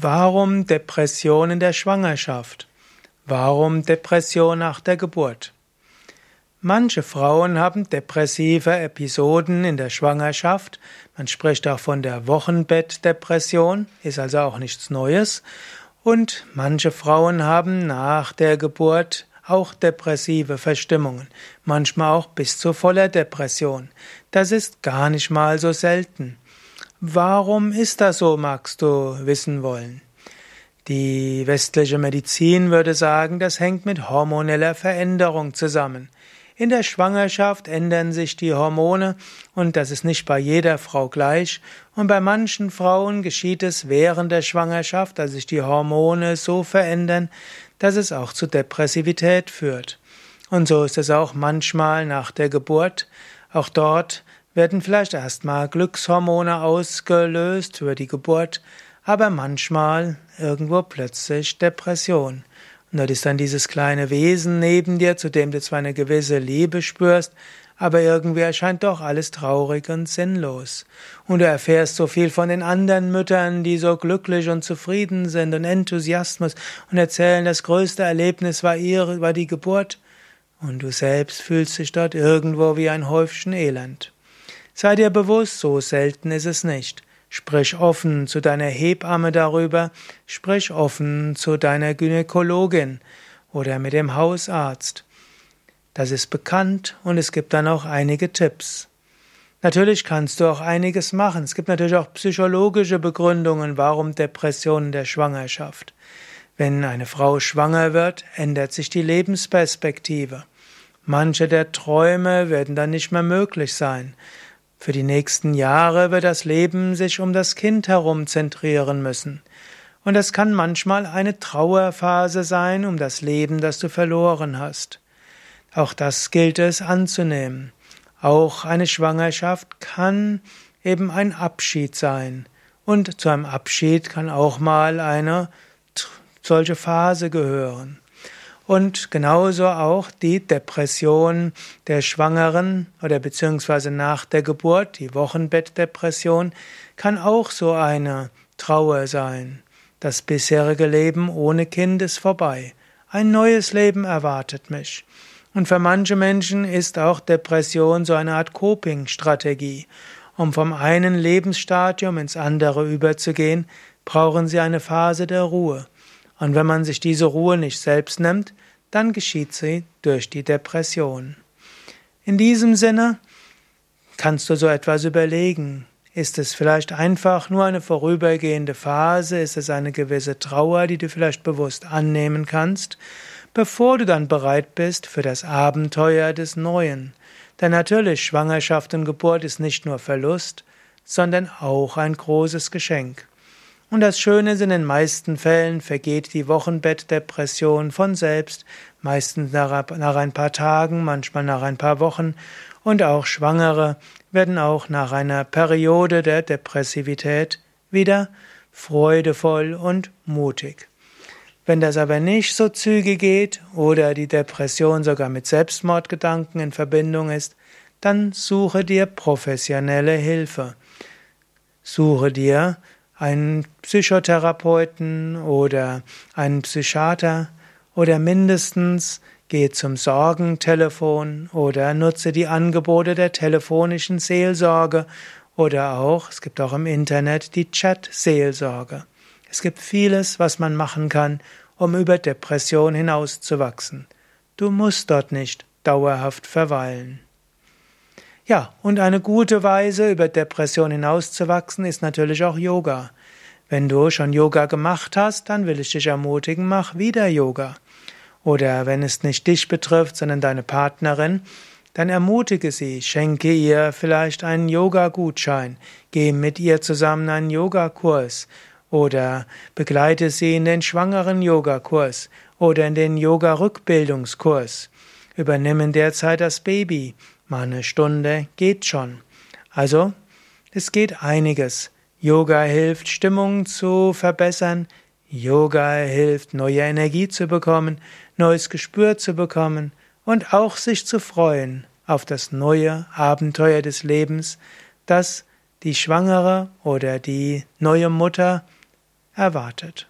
Warum Depression in der Schwangerschaft? Warum Depression nach der Geburt? Manche Frauen haben depressive Episoden in der Schwangerschaft. Man spricht auch von der Wochenbettdepression, ist also auch nichts Neues. Und manche Frauen haben nach der Geburt auch depressive Verstimmungen, manchmal auch bis zu voller Depression. Das ist gar nicht mal so selten. Warum ist das so, magst du wissen wollen? Die westliche Medizin würde sagen, das hängt mit hormoneller Veränderung zusammen. In der Schwangerschaft ändern sich die Hormone und das ist nicht bei jeder Frau gleich. Und bei manchen Frauen geschieht es während der Schwangerschaft, dass sich die Hormone so verändern, dass es auch zu Depressivität führt. Und so ist es auch manchmal nach der Geburt. Auch dort werden vielleicht erstmal Glückshormone ausgelöst über die Geburt, aber manchmal irgendwo plötzlich Depression. Und dort ist dann dieses kleine Wesen neben dir, zu dem du zwar eine gewisse Liebe spürst, aber irgendwie erscheint doch alles traurig und sinnlos. Und du erfährst so viel von den anderen Müttern, die so glücklich und zufrieden sind und Enthusiasmus und erzählen, das größte Erlebnis war ihre, war die Geburt. Und du selbst fühlst dich dort irgendwo wie ein Häufchen Elend. Sei dir bewusst, so selten ist es nicht. Sprich offen zu deiner Hebamme darüber, sprich offen zu deiner Gynäkologin oder mit dem Hausarzt. Das ist bekannt und es gibt dann auch einige Tipps. Natürlich kannst du auch einiges machen. Es gibt natürlich auch psychologische Begründungen, warum Depressionen der Schwangerschaft. Wenn eine Frau schwanger wird, ändert sich die Lebensperspektive. Manche der Träume werden dann nicht mehr möglich sein. Für die nächsten Jahre wird das Leben sich um das Kind herum zentrieren müssen. Und es kann manchmal eine Trauerphase sein um das Leben, das du verloren hast. Auch das gilt es anzunehmen. Auch eine Schwangerschaft kann eben ein Abschied sein. Und zu einem Abschied kann auch mal eine solche Phase gehören. Und genauso auch die Depression der Schwangeren oder beziehungsweise nach der Geburt, die Wochenbettdepression, kann auch so eine Trauer sein. Das bisherige Leben ohne Kind ist vorbei. Ein neues Leben erwartet mich. Und für manche Menschen ist auch Depression so eine Art Coping-Strategie. Um vom einen Lebensstadium ins andere überzugehen, brauchen sie eine Phase der Ruhe. Und wenn man sich diese Ruhe nicht selbst nimmt, dann geschieht sie durch die Depression. In diesem Sinne kannst du so etwas überlegen. Ist es vielleicht einfach nur eine vorübergehende Phase? Ist es eine gewisse Trauer, die du vielleicht bewusst annehmen kannst, bevor du dann bereit bist für das Abenteuer des Neuen? Denn natürlich, Schwangerschaft und Geburt ist nicht nur Verlust, sondern auch ein großes Geschenk. Und das Schöne ist, in den meisten Fällen vergeht die Wochenbettdepression von selbst, meistens nach, nach ein paar Tagen, manchmal nach ein paar Wochen, und auch Schwangere werden auch nach einer Periode der Depressivität wieder freudevoll und mutig. Wenn das aber nicht so zügig geht oder die Depression sogar mit Selbstmordgedanken in Verbindung ist, dann suche dir professionelle Hilfe. Suche dir einen Psychotherapeuten oder einen Psychiater oder mindestens geh zum Sorgentelefon oder nutze die Angebote der telefonischen Seelsorge oder auch, es gibt auch im Internet die Chat-Seelsorge. Es gibt vieles, was man machen kann, um über Depression hinauszuwachsen. Du musst dort nicht dauerhaft verweilen. Ja, und eine gute Weise, über Depression hinauszuwachsen, ist natürlich auch Yoga. Wenn du schon Yoga gemacht hast, dann will ich dich ermutigen, mach wieder Yoga. Oder wenn es nicht dich betrifft, sondern deine Partnerin, dann ermutige sie, schenke ihr vielleicht einen Yoga-Gutschein, geh mit ihr zusammen einen Yogakurs oder begleite sie in den schwangeren Yogakurs oder in den Yoga-Rückbildungskurs. Übernimm in der Zeit das Baby Mal eine Stunde geht schon. Also, es geht einiges. Yoga hilft, Stimmung zu verbessern. Yoga hilft, neue Energie zu bekommen, neues Gespür zu bekommen und auch sich zu freuen auf das neue Abenteuer des Lebens, das die Schwangere oder die neue Mutter erwartet.